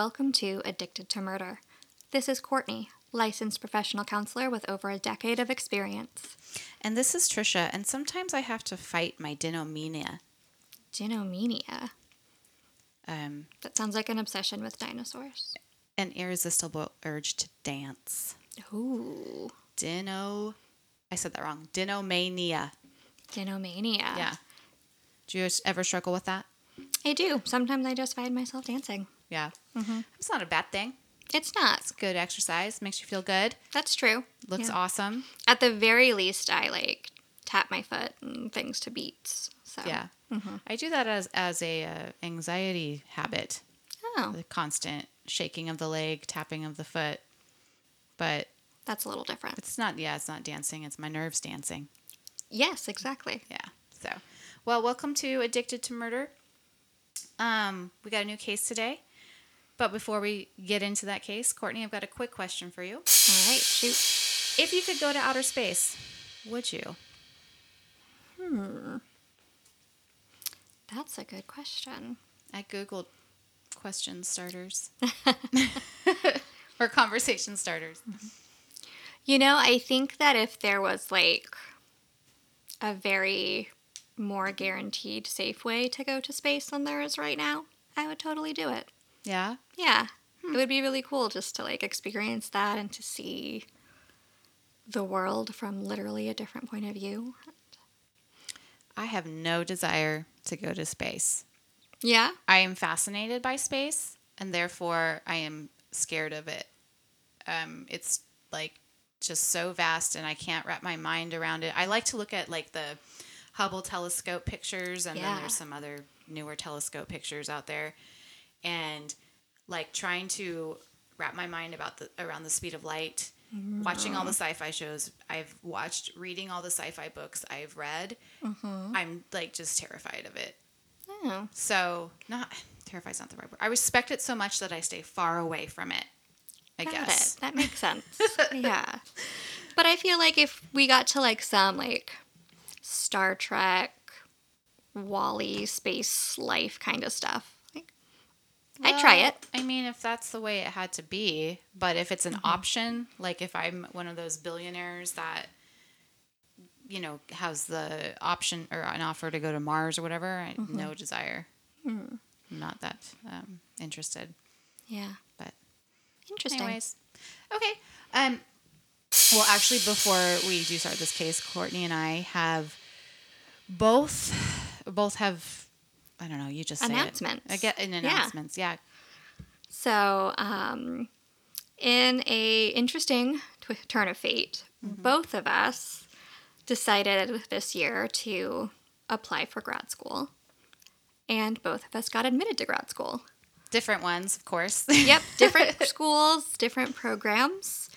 welcome to Addicted to Murder. This is Courtney, licensed professional counselor with over a decade of experience. And this is Trisha, and sometimes I have to fight my dinomania. Dinomania. Um, That sounds like an obsession with dinosaurs. an irresistible urge to dance. Ooh, Dino, I said that wrong. Dinomania. dinomania. Yeah. Do you ever struggle with that? I do. Sometimes I just find myself dancing. Yeah. It's not a bad thing. It's not. It's good exercise. Makes you feel good. That's true. Looks Yeah. awesome. At the very least, I like tap my foot and things to beats. So Yeah. I do that as as a uh, anxiety habit. Oh, The constant shaking of the leg, tapping of the foot. But that's a little different. it's not. Yeah, it's not dancing. It's my nerves dancing. Yes, exactly. Yeah. So, well, welcome to Addicted to Murder. Um, we got a new case today. But before we get into that case, Courtney, I've got a quick question for you. All right, shoot. If you could go to outer space, would you? Hmm. That's a good question. I googled question starters or conversation starters. You know, I think that if there was like a very more guaranteed safe way to go to space than there is right now, I would totally do it. Yeah. Yeah. It would be really cool just to like experience that and to see the world from literally a different point of view. I have no desire to go to space. Yeah. I am fascinated by space and therefore I am scared of it. Um, it's like just so vast and I can't wrap my mind around it. I like to look at like the Hubble telescope pictures and then there's some other newer telescope pictures out there and like trying to wrap my mind about the around the speed of light mm-hmm. watching all the uh-huh. sci-fi shows i've watched reading all the sci-fi books i've read mm-hmm. i'm like just terrified of it Oh. so not terrified's not the right word. I respect it so much that I stay far away from it. I Got guess. it. That makes sense. yeah. But I feel like if we got to like some like Star Trek, WALL-E, space life kind of stuff, like, I'd try it. I mean, if that's the way it had to be, but if it's an Mm-hmm. option, like if I'm one of those billionaires that you know has the option or an offer to go to Mars or whatever, I Mm-hmm. no desire. I'm not that um, interested. Yeah. But Interesting. Anyways, okay. Um, well, actually, before we do start this case, Courtney and I have both both have I don't know. You just say it. Announcements. I get in Yeah. announcements. Yeah. So, um, in a interesting tw- turn of fate, both of us decided this year to apply for grad school, and both of us got admitted to grad school. Different ones, of course. Yep, different schools, different programs.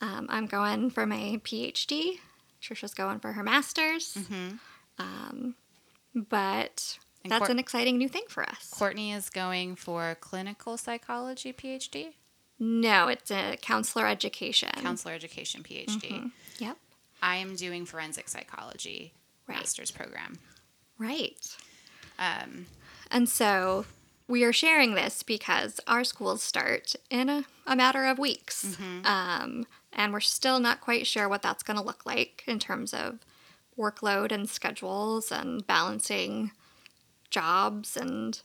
Um, I'm going for my PhD. Trisha's going for her master's. Um, but And that's Court- an exciting new thing for us. Courtney is going for clinical psychology PhD, No, it's a counselor education. counselor education PhD. Yep. I am doing forensic psychology Right. master's program. Right. Um, And so we are sharing this because our schools start in a, a matter of weeks. Um, and we're still not quite sure what that's going to look like in terms of workload and schedules and balancing jobs and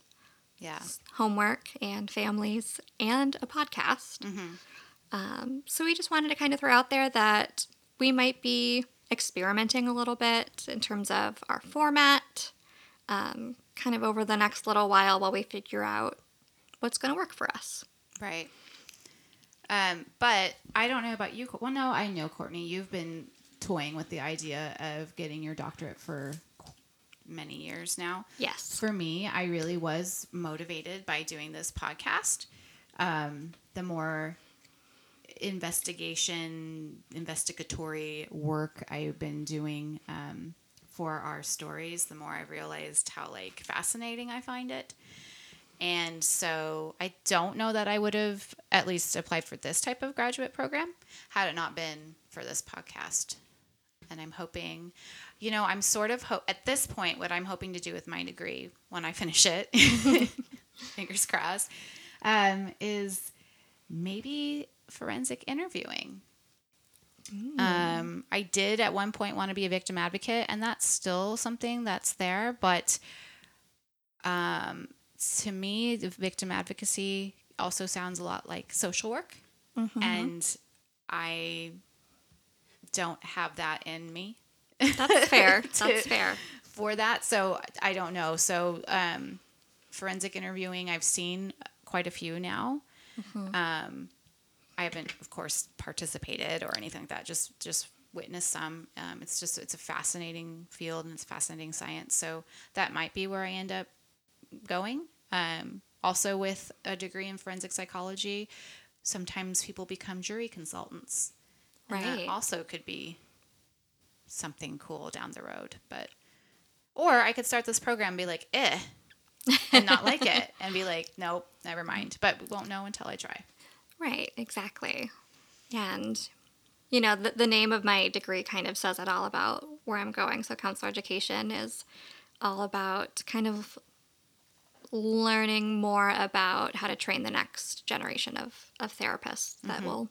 yeah. homework and families and a podcast. Um, so we just wanted to kind of throw out there that we might be experimenting a little bit in terms of our format, um, kind of over the next little while while we figure out what's going to work for us. Right. Um, but I don't know about you. Well, no, I know, Courtney. You've been toying with the idea of getting your doctorate for many years now. Yes. For me, I really was motivated by doing this podcast. Um, the more investigation, investigatory work I've been doing um, for our stories, the more I've realized how like fascinating I find it. And so I don't know that I would have at least applied for this type of graduate program had it not been for this podcast. And I'm hoping, you know, I'm sort of ho- at this point what I'm hoping to do with my degree when I finish it. fingers crossed. um, is maybe forensic interviewing. Um, I did at one point want to be a victim advocate, and that's still something that's there. But um, to me, the victim advocacy also sounds a lot like social work, and I don't have that in me That's fair. to- That's fair. for that. So I don't know. So um, forensic interviewing, I've seen quite a few now. Um, I haven't, of course, participated or anything like that. Just just witnessed some. Um, it's just it's a fascinating field and it's fascinating science. So that might be where I end up going. Um, also, with a degree in forensic psychology, sometimes people become jury consultants. Right. that also could be something cool down the road. But or I could start this program and be like, eh, and not like it, and be like, nope, never mind. But we won't know until I try. Right, exactly. And, you know, the, the name of my degree kind of says it all about where I'm going. So, counselor education is all about kind of learning more about how to train the next generation of, of therapists that will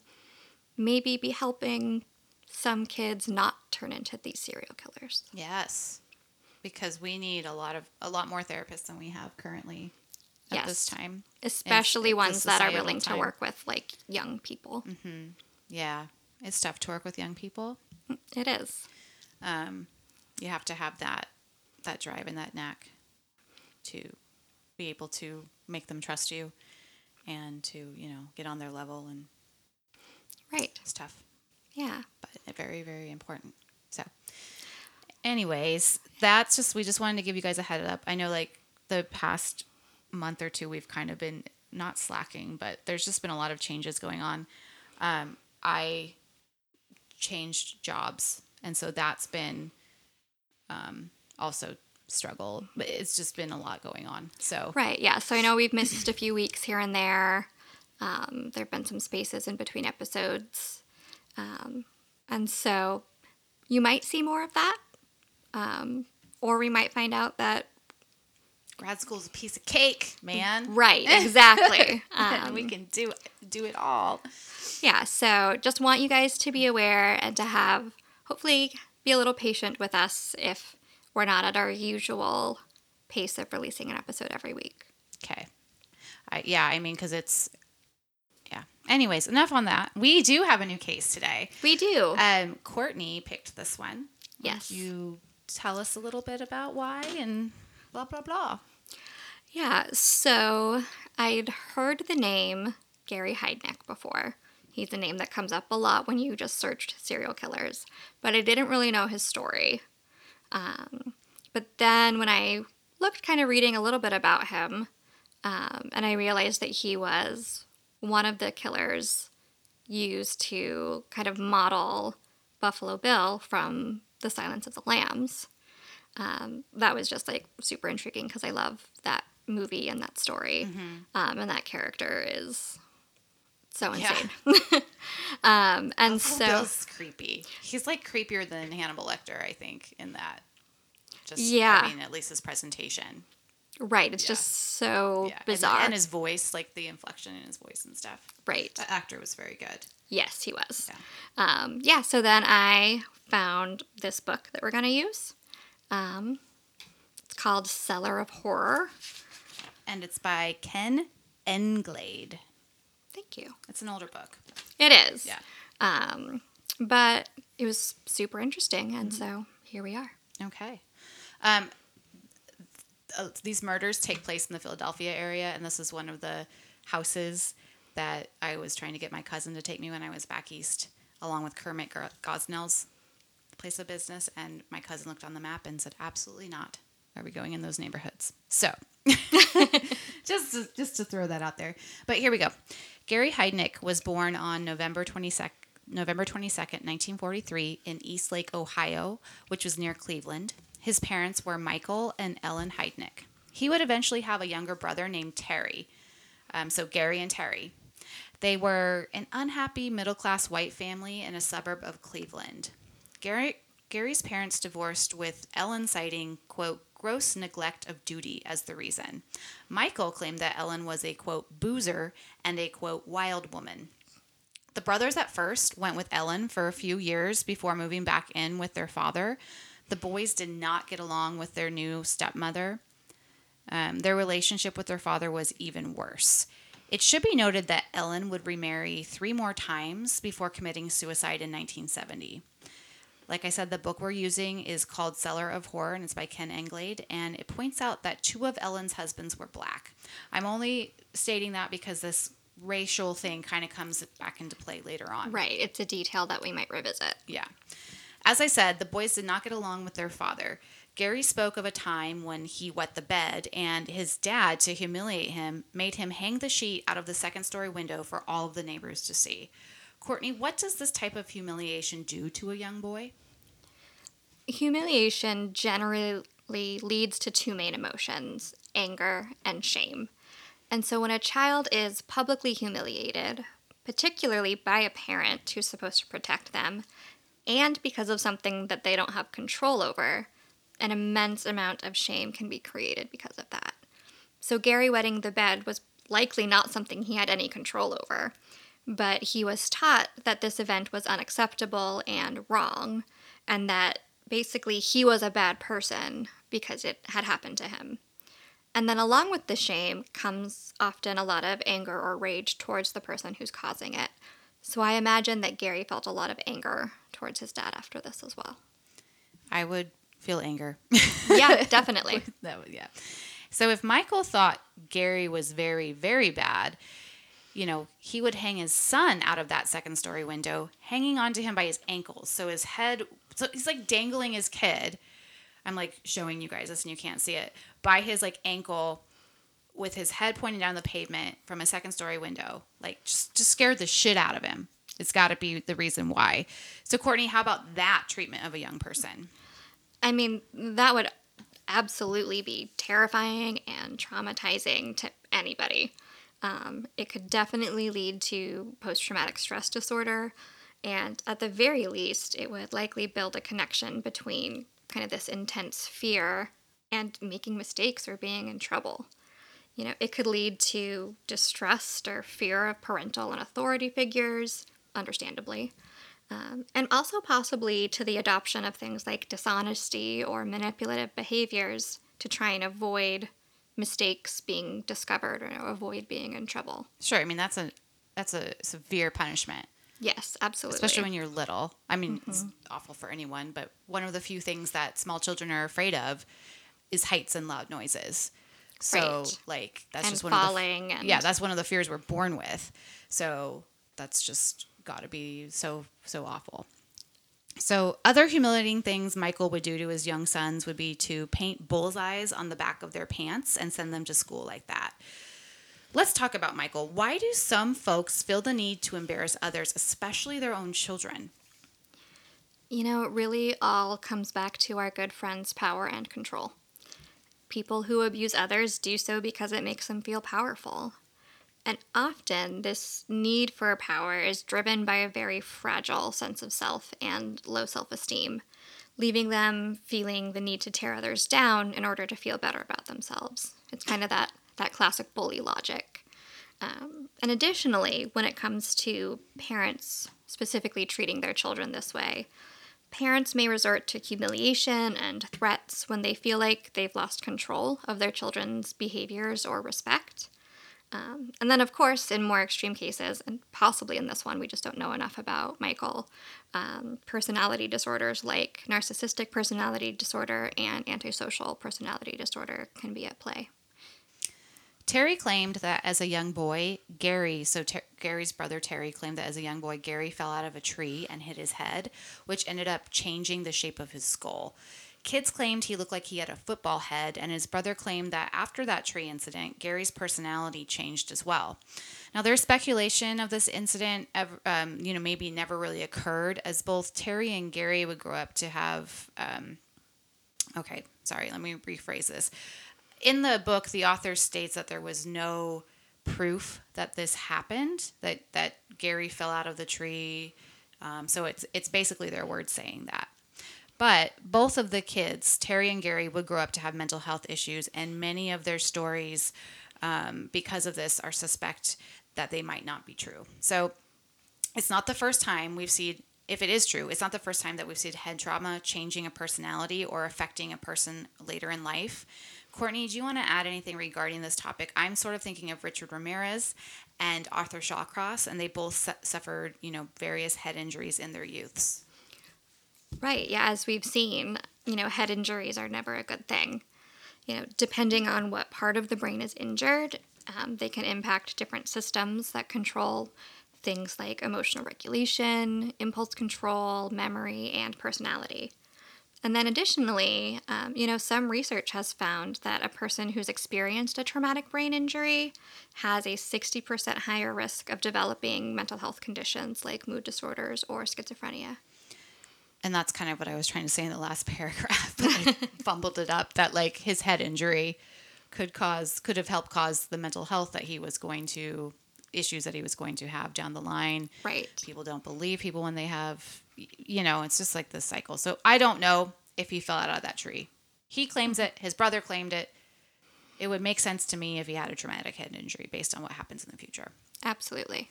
maybe be helping some kids not turn into these serial killers. Yes, because we need a lot of a lot more therapists than we have currently at this Yes. time. Especially it's ones that are willing to work with like young people. Mhm. Yeah, it's tough to work with young people. It is. Um, you have to have that that drive and that knack to be able to make them trust you and to you know get on their level and Right. it's tough. Yeah. but very very important so anyways that's just we just wanted to give you guys a head up i know like the past month or two we've kind of been not slacking but there's just been a lot of changes going on um, i changed jobs and so that's been um, also struggle but it's just been a lot going on so Right, yeah. So I know we've missed a few weeks here and there. Um, there have been some spaces in between episodes. Um, and so you might see more of that. Um, or we might find out that, grad school's a piece of cake man right, exactly. Um, we can do do it all yeah, so just want you guys to be aware and to have, hopefully, be a little patient with us if we're not at our usual pace of releasing an episode every week. Okay. I, yeah, I mean, because it's. Anyways, enough on that. We do have a new case today. We do. Um, Courtney picked this one. Yes. You tell us a little bit about why and blah, blah, blah. Yeah, so I'd heard the name Gary Heidnik before. He's a name that comes up a lot when you just searched serial killers, but I didn't really know his story. Um, but then when I looked, kind of reading a little bit about him, um, and I realized that he was one of the killers used to kind of model Buffalo Bill from The Silence of the Lambs um, that was just like super intriguing because I love that movie and that story. Um, and that character is so Yeah. insane. um, and so, Bill's creepy. He's like creepier than Hannibal Lecter, I think, in that. Just, Yeah. I mean, at least his presentation. Right, it's Yeah. just so Yeah. bizarre. And, his voice, like the inflection in his voice and stuff. right. The actor was very good. Yes, he was. Yeah. Um, yeah, so then I found this book that we're going to use. Um, it's called Cellar of Horror. And it's by Ken Englade. Thank you. It's an older book. It is. Yeah. Um, but it was super interesting, and so here we are. Okay. Um, uh, these murders take place in the Philadelphia area, and this is one of the houses that I was trying to get my cousin to take me when I was back east, along with Kermit Gosnell's place of business. And my cousin looked on the map and said, "Absolutely not. Are we going in those neighborhoods?" So, just to, just to throw that out there. But here we go. Gary Heidnik was born on November 22nd. November 22nd, 1943, in Eastlake, Ohio, which was near Cleveland. His parents were Michael and Ellen Heidnik. He would eventually have a younger brother named Terry. Um, so, Gary and Terry. They were an unhappy middle class white family in a suburb of Cleveland. Gary, Gary's parents divorced with Ellen citing, quote, gross neglect of duty as the reason. Michael claimed that Ellen was a quote boozer and a quote wild woman. The brothers at first went with Ellen for a few years before moving back in with their father. The boys did not get along with their new stepmother. Um, their relationship with their father was even worse. It should be noted that Ellen would remarry three more times before committing suicide in 1970. Like I said, the book we're using is called Cellar of Horror and it's by Ken Englade, and it points out that two of Ellen's husbands were black. I'm only stating that because this racial thing kind of comes back into play later on. Right. It's a detail that we might revisit. Yeah. As I said, the boys did not get along with their father. Gary spoke of a time when he wet the bed, and his dad, to humiliate him, made him hang the sheet out of the second story window for all of the neighbors to see. Courtney, what does this type of humiliation do to a young boy? Humiliation generally leads to two main emotions anger and shame. And so when a child is publicly humiliated, particularly by a parent who's supposed to protect them, and because of something that they don't have control over, an immense amount of shame can be created because of that. So Gary wetting the bed was likely not something he had any control over, but he was taught that this event was unacceptable and wrong, and that basically he was a bad person because it had happened to him. And then, along with the shame, comes often a lot of anger or rage towards the person who's causing it. So I imagine that Gary felt a lot of anger towards his dad after this as well. I would feel anger. yeah, definitely. that would, yeah. So if Michael thought Gary was very, very bad, you know, he would hang his son out of that second story window, hanging onto him by his ankles. So his head, so he's like dangling his kid. I'm like showing you guys this and you can't see it by his like ankle with his head pointing down the pavement from a second story window. Like just just scared the shit out of him. It's got to be the reason why. So Courtney, how about that treatment of a young person? I mean, that would absolutely be terrifying and traumatizing to anybody. Um, it could definitely lead to post traumatic stress disorder, and at the very least, it would likely build a connection between kind of this intense fear and making mistakes or being in trouble. You know, it could lead to distrust or fear of parental and authority figures, understandably, um, and also possibly to the adoption of things like dishonesty or manipulative behaviors to try and avoid mistakes being discovered or avoid being in trouble. Sure, I mean that's a that's a severe punishment. Yes, absolutely. Especially when you're little. I mean, mm-hmm. it's awful for anyone, but one of the few things that small children are afraid of is heights and loud noises. So right. like that's and just one falling of the and... yeah that's one of the fears we're born with. So that's just got to be so so awful. So other humiliating things Michael would do to his young sons would be to paint bullseyes on the back of their pants and send them to school like that. Let's talk about Michael. Why do some folks feel the need to embarrass others, especially their own children? You know, it really all comes back to our good friends' power and control. People who abuse others do so because it makes them feel powerful. And often, this need for power is driven by a very fragile sense of self and low self esteem, leaving them feeling the need to tear others down in order to feel better about themselves. It's kind of that, that classic bully logic. Um, and additionally, when it comes to parents specifically treating their children this way, Parents may resort to humiliation and threats when they feel like they've lost control of their children's behaviors or respect. Um, and then, of course, in more extreme cases, and possibly in this one, we just don't know enough about Michael, um, personality disorders like narcissistic personality disorder and antisocial personality disorder can be at play. Terry claimed that as a young boy, Gary, so Ter- Gary's brother Terry claimed that as a young boy, Gary fell out of a tree and hit his head, which ended up changing the shape of his skull. Kids claimed he looked like he had a football head, and his brother claimed that after that tree incident, Gary's personality changed as well. Now, there's speculation of this incident, um, you know, maybe never really occurred, as both Terry and Gary would grow up to have. Um, okay, sorry, let me rephrase this in the book, the author states that there was no proof that this happened, that that Gary fell out of the tree. Um, so it's it's basically their words saying that. But both of the kids, Terry and Gary, would grow up to have mental health issues, and many of their stories, um, because of this, are suspect that they might not be true. So it's not the first time we've seen, if it is true, it's not the first time that we've seen head trauma changing a personality or affecting a person later in life. Courtney, do you want to add anything regarding this topic? I'm sort of thinking of Richard Ramirez and Arthur Shawcross, and they both su- suffered, you know, various head injuries in their youths. Right. Yeah. As we've seen, you know, head injuries are never a good thing. You know, depending on what part of the brain is injured, um, they can impact different systems that control things like emotional regulation, impulse control, memory, and personality. And then additionally, um, you know, some research has found that a person who's experienced a traumatic brain injury has a 60% higher risk of developing mental health conditions like mood disorders or schizophrenia. And that's kind of what I was trying to say in the last paragraph, but I fumbled it up that like his head injury could cause could have helped cause the mental health that he was going to issues that he was going to have down the line. Right. People don't believe people when they have you know, it's just like this cycle. So I don't know if he fell out of that tree. He claims it, his brother claimed it. It would make sense to me if he had a traumatic head injury based on what happens in the future. Absolutely.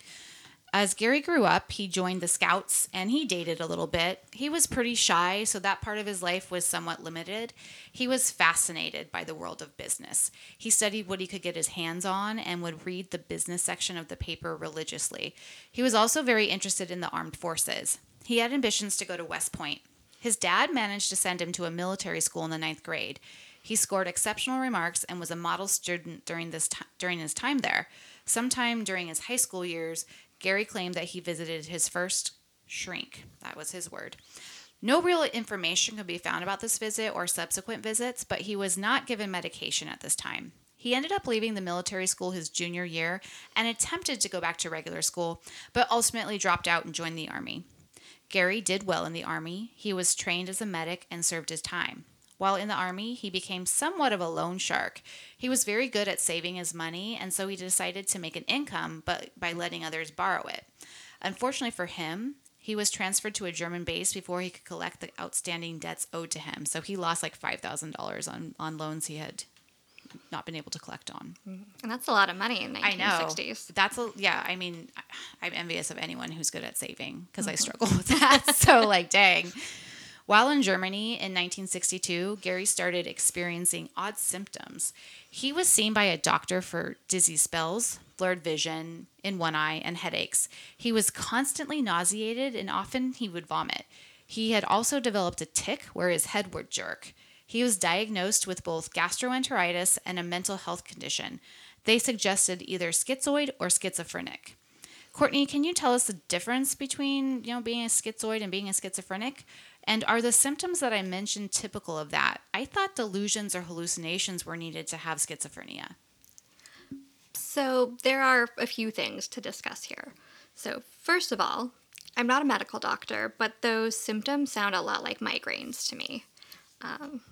As Gary grew up, he joined the Scouts and he dated a little bit. He was pretty shy, so that part of his life was somewhat limited. He was fascinated by the world of business. He studied what he could get his hands on and would read the business section of the paper religiously. He was also very interested in the armed forces. He had ambitions to go to West Point. His dad managed to send him to a military school in the ninth grade. He scored exceptional remarks and was a model student during this t- during his time there. Sometime during his high school years, Gary claimed that he visited his first shrink. That was his word. No real information could be found about this visit or subsequent visits, but he was not given medication at this time. He ended up leaving the military school his junior year and attempted to go back to regular school, but ultimately dropped out and joined the Army. Gary did well in the Army. He was trained as a medic and served his time. While in the Army, he became somewhat of a loan shark. He was very good at saving his money, and so he decided to make an income but by letting others borrow it. Unfortunately for him, he was transferred to a German base before he could collect the outstanding debts owed to him. So he lost like $5,000 on, on loans he had not been able to collect on. And that's a lot of money in the 1960s. I know. That's a yeah. I mean, I'm envious of anyone who's good at saving because mm-hmm. I struggle with that. so like, dang. While in Germany in 1962, Gary started experiencing odd symptoms. He was seen by a doctor for dizzy spells, blurred vision in one eye, and headaches. He was constantly nauseated and often he would vomit. He had also developed a tic where his head would jerk. He was diagnosed with both gastroenteritis and a mental health condition. They suggested either schizoid or schizophrenic. Courtney, can you tell us the difference between, you know, being a schizoid and being a schizophrenic? And are the symptoms that I mentioned typical of that? I thought delusions or hallucinations were needed to have schizophrenia. So, there are a few things to discuss here. So, first of all, I'm not a medical doctor, but those symptoms sound a lot like migraines to me. Um,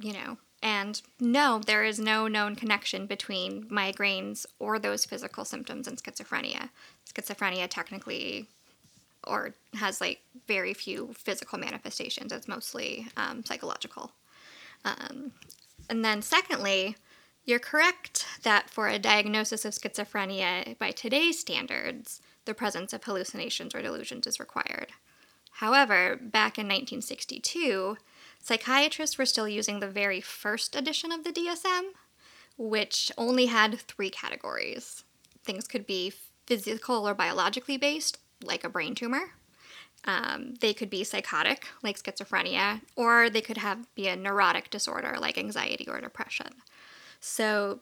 you know, and no, there is no known connection between migraines or those physical symptoms and schizophrenia. Schizophrenia technically or has like very few physical manifestations. It's mostly um, psychological. Um, and then, secondly, you're correct that for a diagnosis of schizophrenia by today's standards, the presence of hallucinations or delusions is required. However, back in 1962, Psychiatrists were still using the very first edition of the DSM, which only had three categories. Things could be physical or biologically based, like a brain tumor. Um, they could be psychotic, like schizophrenia, or they could have be a neurotic disorder, like anxiety or depression. So,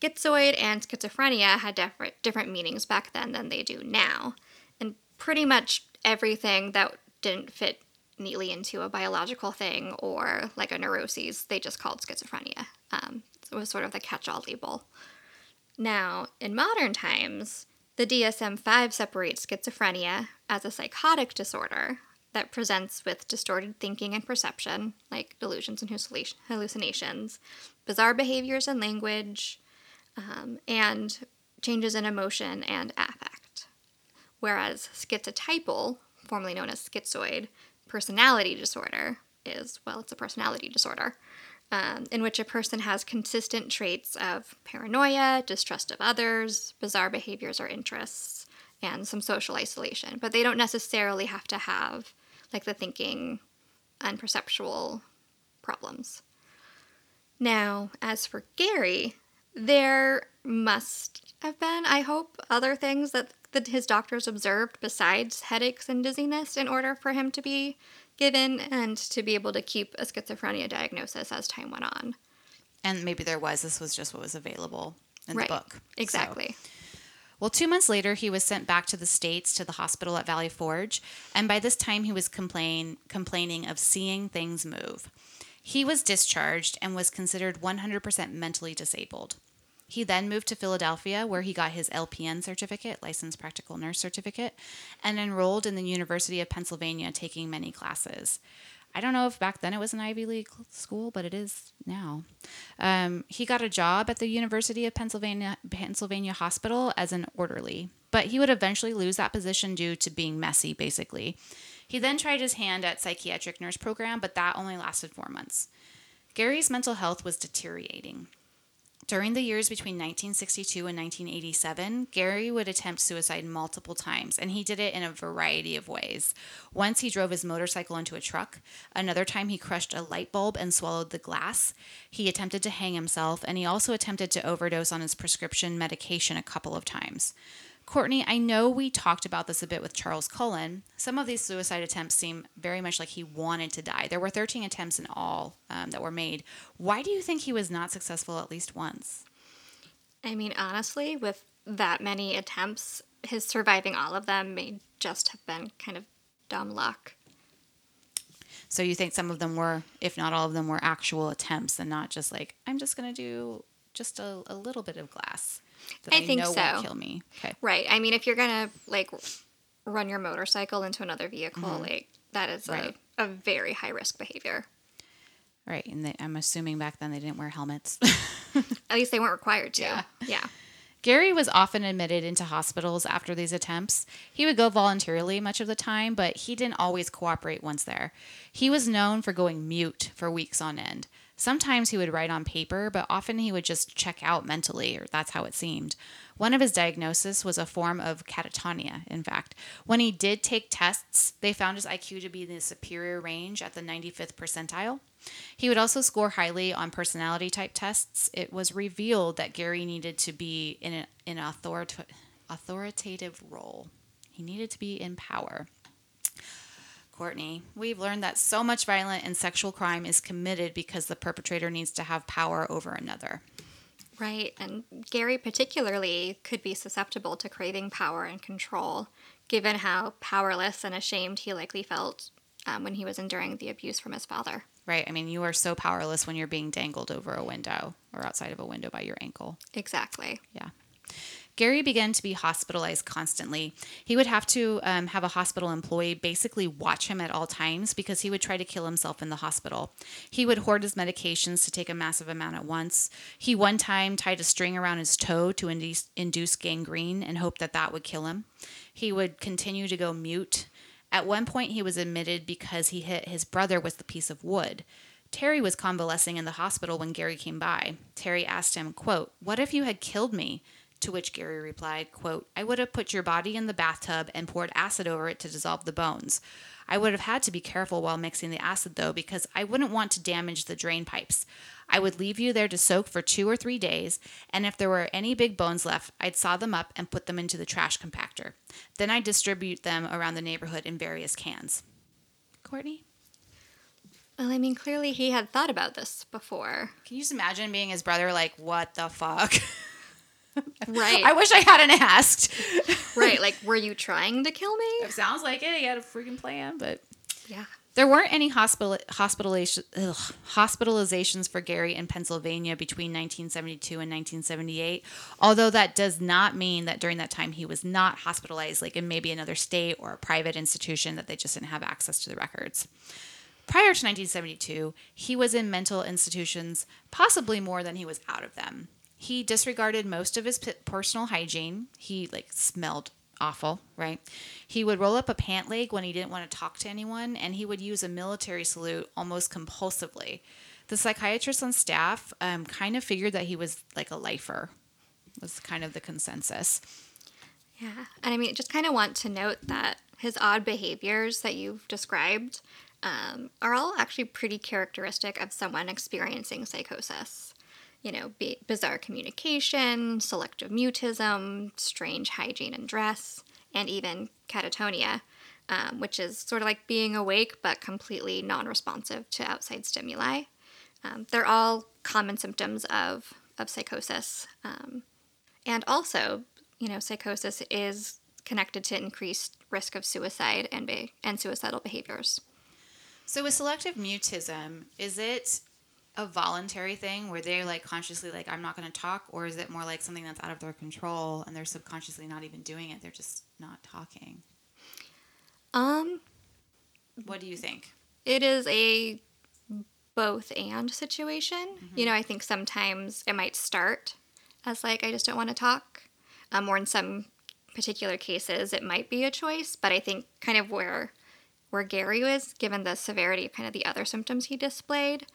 schizoid and schizophrenia had different different meanings back then than they do now, and pretty much everything that didn't fit neatly into a biological thing or like a neuroses. They just called schizophrenia. Um, it was sort of the catch all label. Now, in modern times, the DSM 5 separates schizophrenia as a psychotic disorder that presents with distorted thinking and perception, like delusions and hallucinations, bizarre behaviors and language, um, and changes in emotion and affect. Whereas schizotypal, formerly known as schizoid, personality disorder is, well, it's a personality disorder. Um, in which a person has consistent traits of paranoia, distrust of others, bizarre behaviors or interests, and some social isolation. But they don't necessarily have to have like the thinking and perceptual problems. Now, as for Gary, there must have been, I hope, other things that, that his doctors observed besides headaches and dizziness in order for him to be given and to be able to keep a schizophrenia diagnosis as time went on. And maybe there was, this was just what was available in right. the book. Exactly. So. Well, two months later, he was sent back to the States to the hospital at Valley Forge, and by this time, he was complain, complaining of seeing things move. He was discharged and was considered 100% mentally disabled. He then moved to Philadelphia, where he got his LPN certificate, licensed practical nurse certificate, and enrolled in the University of Pennsylvania, taking many classes. I don't know if back then it was an Ivy League school, but it is now. Um, he got a job at the University of Pennsylvania Pennsylvania Hospital as an orderly, but he would eventually lose that position due to being messy, basically. He then tried his hand at psychiatric nurse program, but that only lasted four months. Gary's mental health was deteriorating. During the years between 1962 and 1987, Gary would attempt suicide multiple times, and he did it in a variety of ways. Once he drove his motorcycle into a truck, another time he crushed a light bulb and swallowed the glass. He attempted to hang himself, and he also attempted to overdose on his prescription medication a couple of times. Courtney, I know we talked about this a bit with Charles Cullen. Some of these suicide attempts seem very much like he wanted to die. There were 13 attempts in all um, that were made. Why do you think he was not successful at least once? I mean, honestly, with that many attempts, his surviving all of them may just have been kind of dumb luck. So you think some of them were, if not all of them, were actual attempts and not just like, I'm just going to do just a, a little bit of glass? I, I think so. kill me. Okay. Right. I mean, if you're gonna like run your motorcycle into another vehicle, mm-hmm. like that is right. a, a very high risk behavior. Right, and they, I'm assuming back then they didn't wear helmets. At least they weren't required to. Yeah. Yeah. Gary was often admitted into hospitals after these attempts. He would go voluntarily much of the time, but he didn't always cooperate once there. He was known for going mute for weeks on end. Sometimes he would write on paper, but often he would just check out mentally, or that's how it seemed. One of his diagnoses was a form of catatonia, in fact. When he did take tests, they found his IQ to be in the superior range at the 95th percentile. He would also score highly on personality type tests. It was revealed that Gary needed to be in an, in an authoritative role, he needed to be in power. Courtney, we've learned that so much violent and sexual crime is committed because the perpetrator needs to have power over another. Right, and Gary particularly could be susceptible to craving power and control, given how powerless and ashamed he likely felt um, when he was enduring the abuse from his father. Right, I mean, you are so powerless when you're being dangled over a window or outside of a window by your ankle. Exactly. Yeah. Gary began to be hospitalized constantly. He would have to um, have a hospital employee basically watch him at all times because he would try to kill himself in the hospital. He would hoard his medications to take a massive amount at once. He one time tied a string around his toe to induce, induce gangrene and hoped that that would kill him. He would continue to go mute. At one point, he was admitted because he hit his brother with a piece of wood. Terry was convalescing in the hospital when Gary came by. Terry asked him, quote, What if you had killed me? To which Gary replied, quote, I would have put your body in the bathtub and poured acid over it to dissolve the bones. I would have had to be careful while mixing the acid, though, because I wouldn't want to damage the drain pipes. I would leave you there to soak for two or three days, and if there were any big bones left, I'd saw them up and put them into the trash compactor. Then I'd distribute them around the neighborhood in various cans. Courtney? Well, I mean, clearly he had thought about this before. Can you just imagine being his brother, like, what the fuck? Right. I wish I hadn't asked. right. Like, were you trying to kill me? It sounds like it. He had a freaking plan, but yeah. There weren't any hospital hospitalization, ugh, hospitalizations for Gary in Pennsylvania between 1972 and 1978, although that does not mean that during that time he was not hospitalized, like in maybe another state or a private institution that they just didn't have access to the records. Prior to 1972, he was in mental institutions, possibly more than he was out of them. He disregarded most of his personal hygiene. He like smelled awful, right? He would roll up a pant leg when he didn't want to talk to anyone, and he would use a military salute almost compulsively. The psychiatrist on staff um, kind of figured that he was like a lifer, was kind of the consensus. Yeah. And I mean, just kind of want to note that his odd behaviors that you've described um, are all actually pretty characteristic of someone experiencing psychosis. You know, b- bizarre communication, selective mutism, strange hygiene and dress, and even catatonia, um, which is sort of like being awake but completely non responsive to outside stimuli. Um, they're all common symptoms of, of psychosis. Um, and also, you know, psychosis is connected to increased risk of suicide and, be- and suicidal behaviors. So with selective mutism, is it a voluntary thing where they're like consciously like I'm not going to talk or is it more like something that's out of their control and they're subconsciously not even doing it, they're just not talking? Um what do you think? It is a both and situation. Mm-hmm. You know, I think sometimes it might start as like I just don't want to talk. Um, or in some particular cases it might be a choice, but I think kind of where where Gary was, given the severity of kind of the other symptoms he displayed,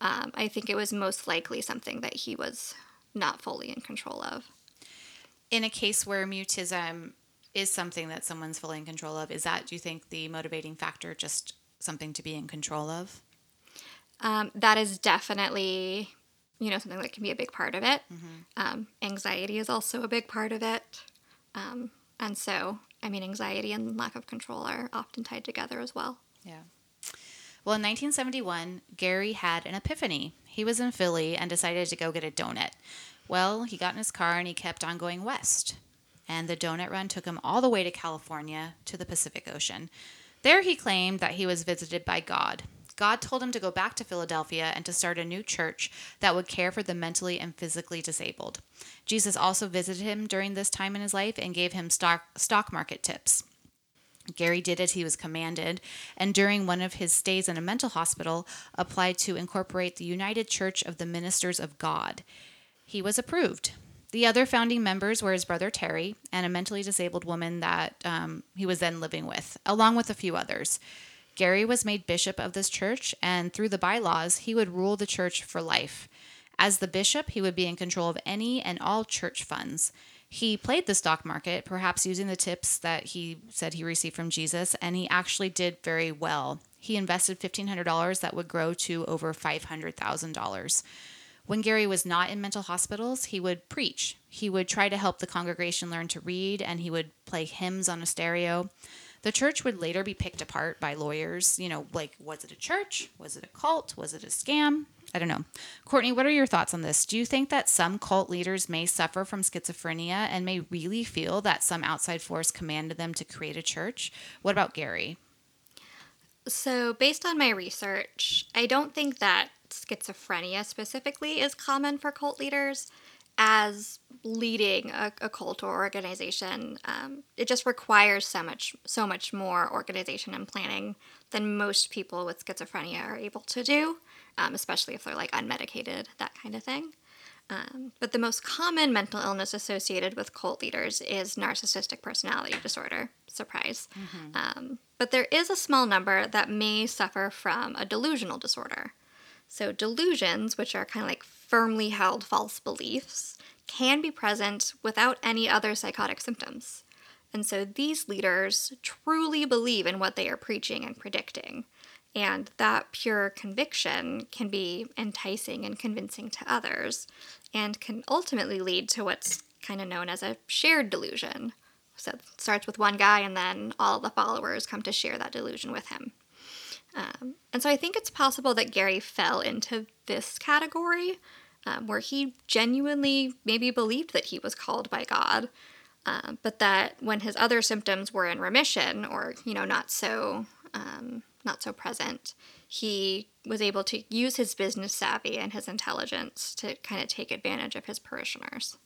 um, I think it was most likely something that he was not fully in control of. In a case where mutism is something that someone's fully in control of, is that, do you think, the motivating factor just something to be in control of? Um, that is definitely, you know, something that can be a big part of it. Mm-hmm. Um, anxiety is also a big part of it. Um, and so, I mean, anxiety and lack of control are often tied together as well. Yeah. Well, in 1971, Gary had an epiphany. He was in Philly and decided to go get a donut. Well, he got in his car and he kept on going west. And the donut run took him all the way to California to the Pacific Ocean. There he claimed that he was visited by God. God told him to go back to Philadelphia and to start a new church that would care for the mentally and physically disabled. Jesus also visited him during this time in his life and gave him stock, stock market tips. Gary did as he was commanded, and during one of his stays in a mental hospital, applied to incorporate the United Church of the Ministers of God. He was approved. The other founding members were his brother Terry and a mentally disabled woman that um, he was then living with, along with a few others. Gary was made bishop of this church, and through the bylaws, he would rule the church for life. As the bishop, he would be in control of any and all church funds. He played the stock market, perhaps using the tips that he said he received from Jesus, and he actually did very well. He invested $1,500 that would grow to over $500,000. When Gary was not in mental hospitals, he would preach. He would try to help the congregation learn to read, and he would play hymns on a stereo. The church would later be picked apart by lawyers. You know, like, was it a church? Was it a cult? Was it a scam? I don't know. Courtney, what are your thoughts on this? Do you think that some cult leaders may suffer from schizophrenia and may really feel that some outside force commanded them to create a church? What about Gary? So, based on my research, I don't think that schizophrenia specifically is common for cult leaders as leading a, a cult or organization. Um, it just requires so much, so much more organization and planning than most people with schizophrenia are able to do, um, especially if they're like unmedicated, that kind of thing. Um, but the most common mental illness associated with cult leaders is narcissistic personality disorder. Surprise. Mm-hmm. Um, but there is a small number that may suffer from a delusional disorder. So, delusions, which are kind of like firmly held false beliefs, can be present without any other psychotic symptoms. And so these leaders truly believe in what they are preaching and predicting. And that pure conviction can be enticing and convincing to others and can ultimately lead to what's kind of known as a shared delusion. So it starts with one guy, and then all the followers come to share that delusion with him. Um, and so I think it's possible that Gary fell into this category um, where he genuinely maybe believed that he was called by God, uh, but that when his other symptoms were in remission or you know not so um, not so present, he was able to use his business savvy and his intelligence to kind of take advantage of his parishioners.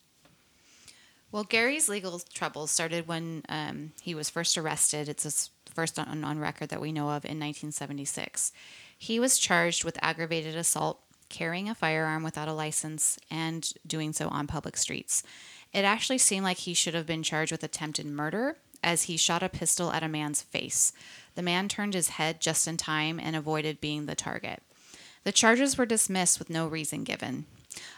Well, Gary's legal troubles started when um, he was first arrested. It's his first on, on record that we know of in 1976. He was charged with aggravated assault, carrying a firearm without a license, and doing so on public streets. It actually seemed like he should have been charged with attempted murder as he shot a pistol at a man's face. The man turned his head just in time and avoided being the target. The charges were dismissed with no reason given.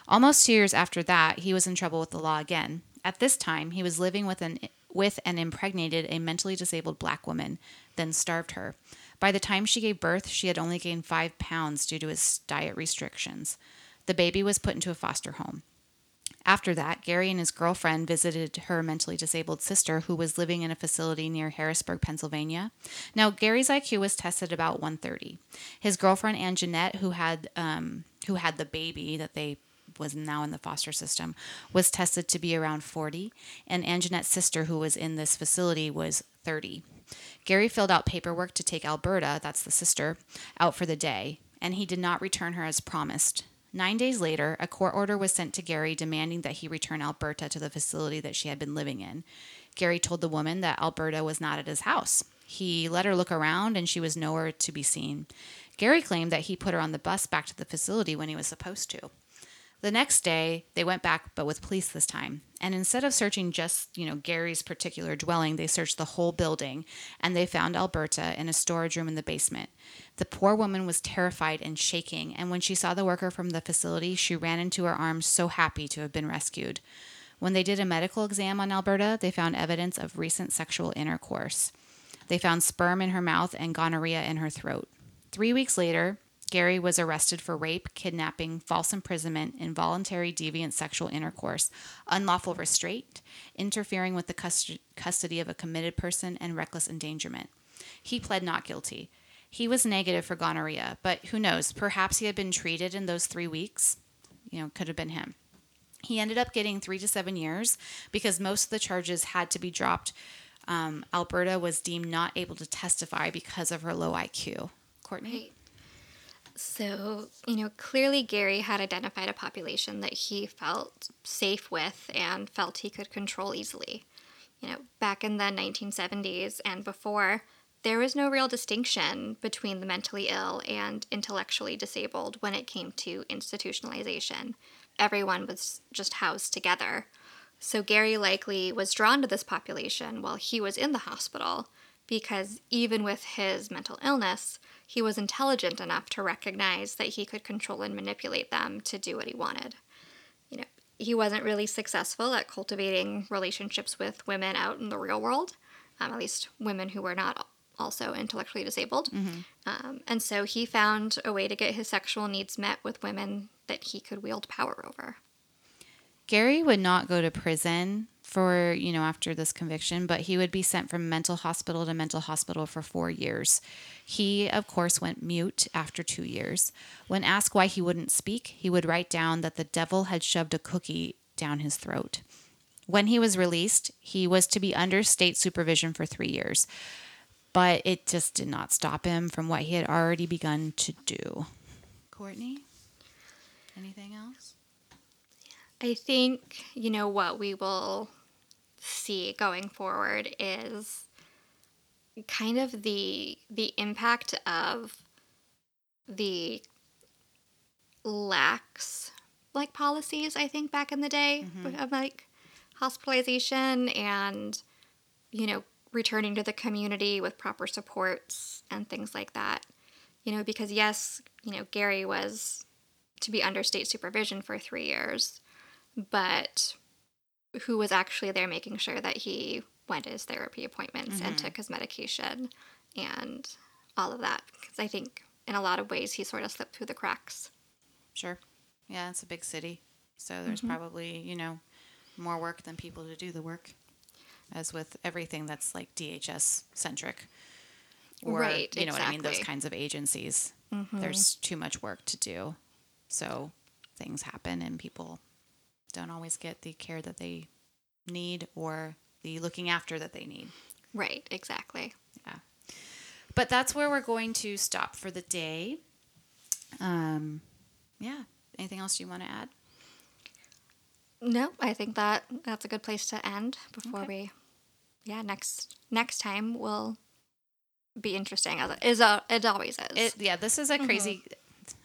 Almost two years after that, he was in trouble with the law again. At this time, he was living with an with and impregnated a mentally disabled black woman, then starved her. By the time she gave birth, she had only gained five pounds due to his diet restrictions. The baby was put into a foster home. After that, Gary and his girlfriend visited her mentally disabled sister who was living in a facility near Harrisburg, Pennsylvania. Now, Gary's IQ was tested about 130. His girlfriend Anjeanette, who had um, who had the baby that they was now in the foster system, was tested to be around 40, and Anjeanette's sister, who was in this facility, was 30. Gary filled out paperwork to take Alberta, that's the sister, out for the day, and he did not return her as promised. Nine days later, a court order was sent to Gary demanding that he return Alberta to the facility that she had been living in. Gary told the woman that Alberta was not at his house. He let her look around and she was nowhere to be seen. Gary claimed that he put her on the bus back to the facility when he was supposed to. The next day, they went back, but with police this time. And instead of searching just, you know, Gary's particular dwelling, they searched the whole building and they found Alberta in a storage room in the basement. The poor woman was terrified and shaking, and when she saw the worker from the facility, she ran into her arms so happy to have been rescued. When they did a medical exam on Alberta, they found evidence of recent sexual intercourse. They found sperm in her mouth and gonorrhea in her throat. Three weeks later, Gary was arrested for rape, kidnapping, false imprisonment, involuntary deviant sexual intercourse, unlawful restraint, interfering with the custody of a committed person, and reckless endangerment. He pled not guilty. He was negative for gonorrhea, but who knows? Perhaps he had been treated in those three weeks. You know, could have been him. He ended up getting three to seven years because most of the charges had to be dropped. Um, Alberta was deemed not able to testify because of her low IQ. Courtney? So, you know, clearly Gary had identified a population that he felt safe with and felt he could control easily. You know, back in the 1970s and before, there was no real distinction between the mentally ill and intellectually disabled when it came to institutionalization. Everyone was just housed together. So Gary likely was drawn to this population while he was in the hospital because even with his mental illness, he was intelligent enough to recognize that he could control and manipulate them to do what he wanted. You know, he wasn't really successful at cultivating relationships with women out in the real world, um, at least women who were not also intellectually disabled. Mm-hmm. Um, and so he found a way to get his sexual needs met with women that he could wield power over. Gary would not go to prison for, you know, after this conviction, but he would be sent from mental hospital to mental hospital for four years. He, of course, went mute after two years. When asked why he wouldn't speak, he would write down that the devil had shoved a cookie down his throat. When he was released, he was to be under state supervision for three years, but it just did not stop him from what he had already begun to do. Courtney, anything else? I think, you know, what we will see going forward is kind of the the impact of the lax like policies I think back in the day mm-hmm. of like hospitalization and you know returning to the community with proper supports and things like that. You know, because yes, you know, Gary was to be under state supervision for 3 years but who was actually there making sure that he went to his therapy appointments mm-hmm. and took his medication and all of that. Because I think in a lot of ways he sort of slipped through the cracks. Sure. Yeah, it's a big city. So there's mm-hmm. probably, you know, more work than people to do the work, as with everything that's like DHS centric. Or, right. You know exactly. what I mean? Those kinds of agencies. Mm-hmm. There's too much work to do. So things happen and people don't always get the care that they need or the looking after that they need. Right, exactly. Yeah. But that's where we're going to stop for the day. Um, yeah. Anything else you want to add? No, I think that that's a good place to end before okay. we yeah, next next time will be interesting as it is a, it always is. It, yeah, this is a crazy mm-hmm.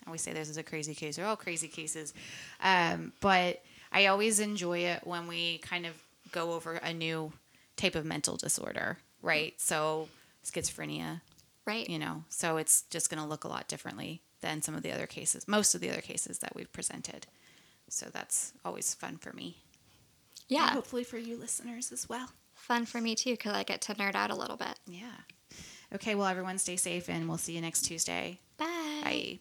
I always say this is a crazy case. They're all crazy cases. Um, but I always enjoy it when we kind of go over a new type of mental disorder, right? So schizophrenia, Right. you know, so it's just going to look a lot differently than some of the other cases, most of the other cases that we've presented. So that's always fun for me. And Yeah. hopefully for you listeners as well. Fun for me too, because I get to nerd out a little bit. Yeah. Okay, well, everyone stay safe and we'll see you next Tuesday. Bye. Bye.